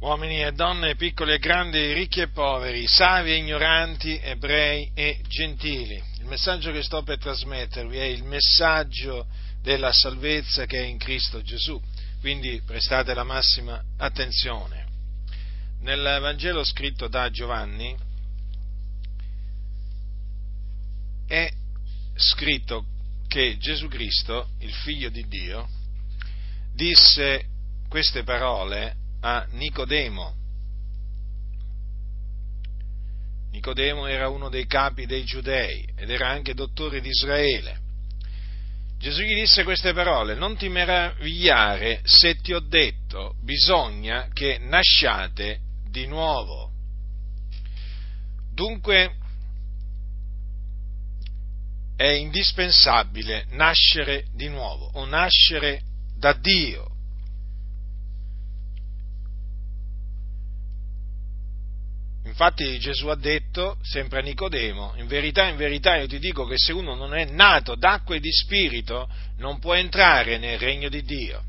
uomini e donne, piccoli e grandi, ricchi e poveri, savi e ignoranti, ebrei e gentili. Il messaggio che sto per trasmettervi è il messaggio della salvezza che è in Cristo Gesù, quindi prestate la massima attenzione. Nel Vangelo scritto da Giovanni è scritto che Gesù Cristo, il figlio di Dio, disse queste parole a Nicodemo. Nicodemo era uno dei capi dei giudei ed era anche dottore di Israele. Gesù gli disse queste parole, non ti meravigliare se ti ho detto, bisogna che nasciate di nuovo. Dunque è indispensabile nascere di nuovo o nascere da Dio. Infatti Gesù ha detto, sempre a Nicodemo, in verità, in verità io ti dico che se uno non è nato d'acqua e di spirito non può entrare nel regno di Dio.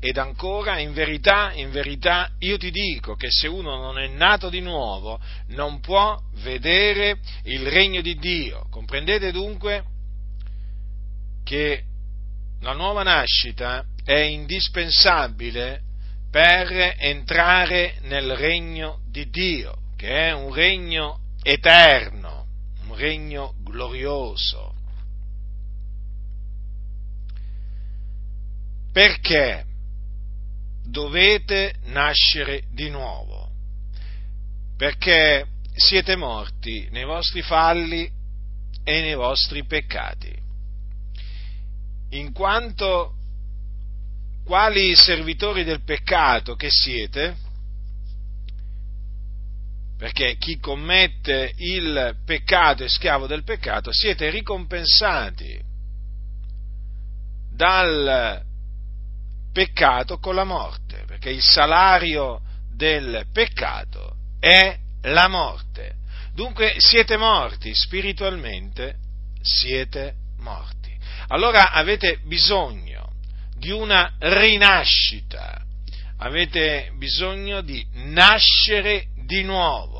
Ed ancora, in verità, in verità, io ti dico che se uno non è nato di nuovo non può vedere il regno di Dio. Comprendete dunque che la nuova nascita è indispensabile per entrare nel regno di Dio che è un regno eterno, un regno glorioso. Perché dovete nascere di nuovo? Perché siete morti nei vostri falli e nei vostri peccati. In quanto quali servitori del peccato che siete, perché chi commette il peccato è schiavo del peccato, siete ricompensati dal peccato con la morte, perché il salario del peccato è la morte. Dunque siete morti spiritualmente, siete morti. Allora avete bisogno di una rinascita, avete bisogno di nascere di nuovo.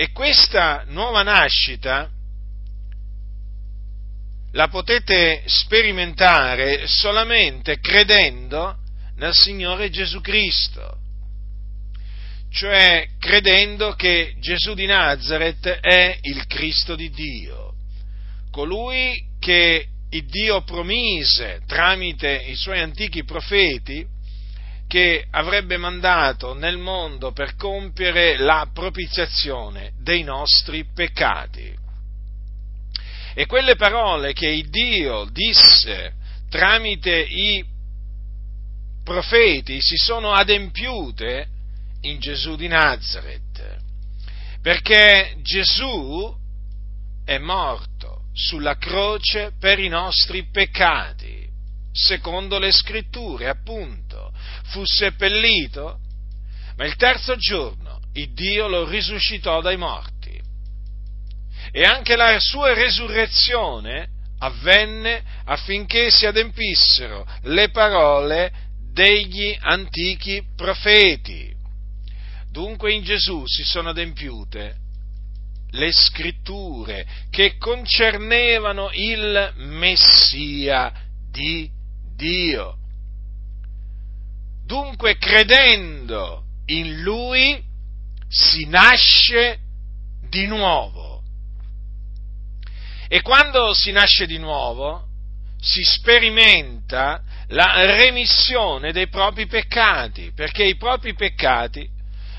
E questa nuova nascita la potete sperimentare solamente credendo nel Signore Gesù Cristo, cioè credendo che Gesù di Nazareth è il Cristo di Dio, colui che Dio promise tramite i suoi antichi profeti che avrebbe mandato nel mondo per compiere la propiziazione dei nostri peccati. E quelle parole che il Dio disse tramite i profeti si sono adempiute in Gesù di Nazareth, perché Gesù è morto sulla croce per i nostri peccati, secondo le scritture, appunto, fu seppellito, ma il terzo giorno il Dio lo risuscitò dai morti. E anche la sua resurrezione avvenne affinché si adempissero le parole degli antichi profeti. Dunque in Gesù si sono adempiute le scritture che concernevano il Messia di Dio. Dunque credendo in Lui si nasce di nuovo. E quando si nasce di nuovo si sperimenta la remissione dei propri peccati, perché i propri peccati,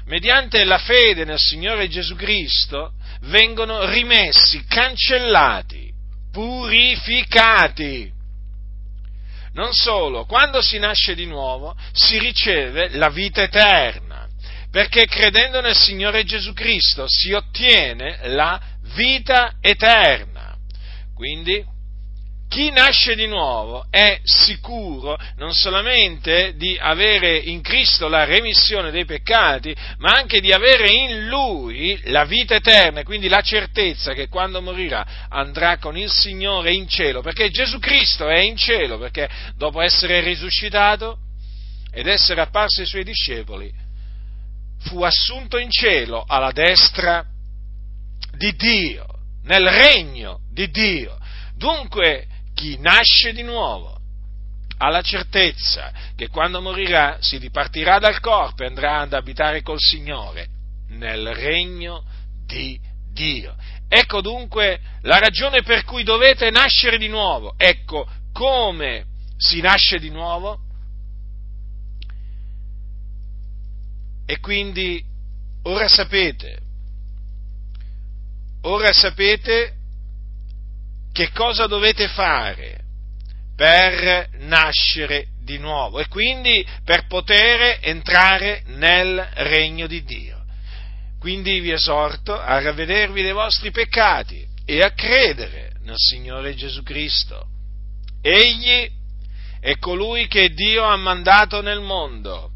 mediante la fede nel Signore Gesù Cristo, vengono rimessi, cancellati, purificati. Non solo, quando si nasce di nuovo si riceve la vita eterna, perché credendo nel Signore Gesù Cristo si ottiene la vita eterna. Quindi chi nasce di nuovo è sicuro non solamente di avere in Cristo la remissione dei peccati, ma anche di avere in Lui la vita eterna, quindi la certezza che quando morirà andrà con il Signore in cielo, perché Gesù Cristo è in cielo, perché dopo essere risuscitato ed essere apparso ai suoi discepoli, fu assunto in cielo alla destra di Dio, nel regno di Dio. Dunque, chi nasce di nuovo ha la certezza che quando morirà si dipartirà dal corpo e andrà ad abitare col Signore nel regno di Dio. Ecco dunque la ragione per cui dovete nascere di nuovo. Ecco come si nasce di nuovo. E quindi ora sapete, ora sapete che cosa dovete fare per nascere di nuovo e quindi per poter entrare nel regno di Dio. Quindi vi esorto a ravvedervi dei vostri peccati e a credere nel Signore Gesù Cristo. Egli è colui che Dio ha mandato nel mondo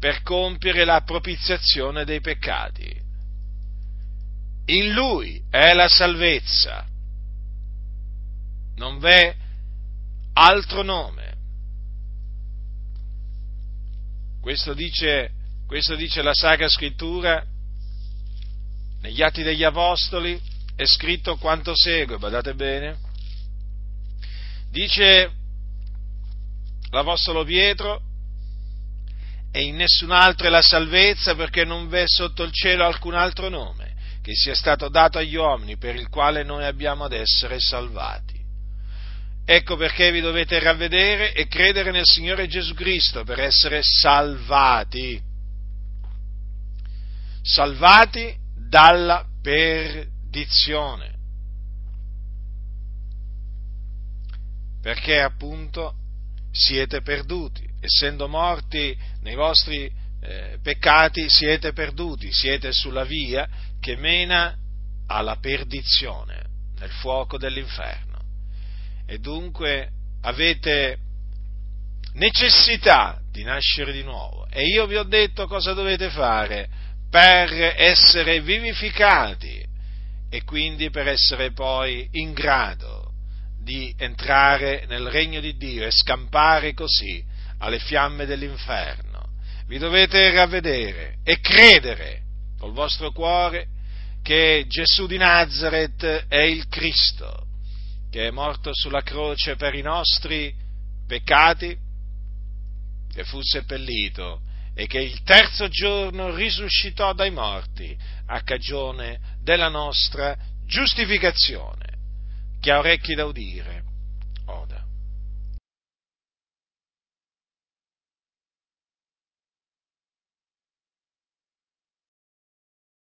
per compiere la propiziazione dei peccati. In Lui è la salvezza non v'è altro nome. Questo dice, questo dice la Sacra Scrittura negli Atti degli Apostoli, è scritto quanto segue, badate bene. Dice l'Apostolo Pietro, e in nessun altro è la salvezza perché non v'è sotto il cielo alcun altro nome che sia stato dato agli uomini per il quale noi abbiamo ad essere salvati. Ecco perché vi dovete ravvedere e credere nel Signore Gesù Cristo per essere salvati. Salvati dalla perdizione. Perché appunto siete perduti, essendo morti nei vostri eh, peccati siete perduti, siete sulla via che mena alla perdizione, nel fuoco dell'inferno e dunque avete necessità di nascere di nuovo. E io vi ho detto cosa dovete fare per essere vivificati e quindi per essere poi in grado di entrare nel regno di Dio e scampare così alle fiamme dell'inferno. Vi dovete ravvedere e credere col vostro cuore che Gesù di Nazareth è il Cristo, che è morto sulla croce per i nostri peccati, che fu seppellito e che il terzo giorno risuscitò dai morti a cagione della nostra giustificazione. Chi ha orecchi da udire,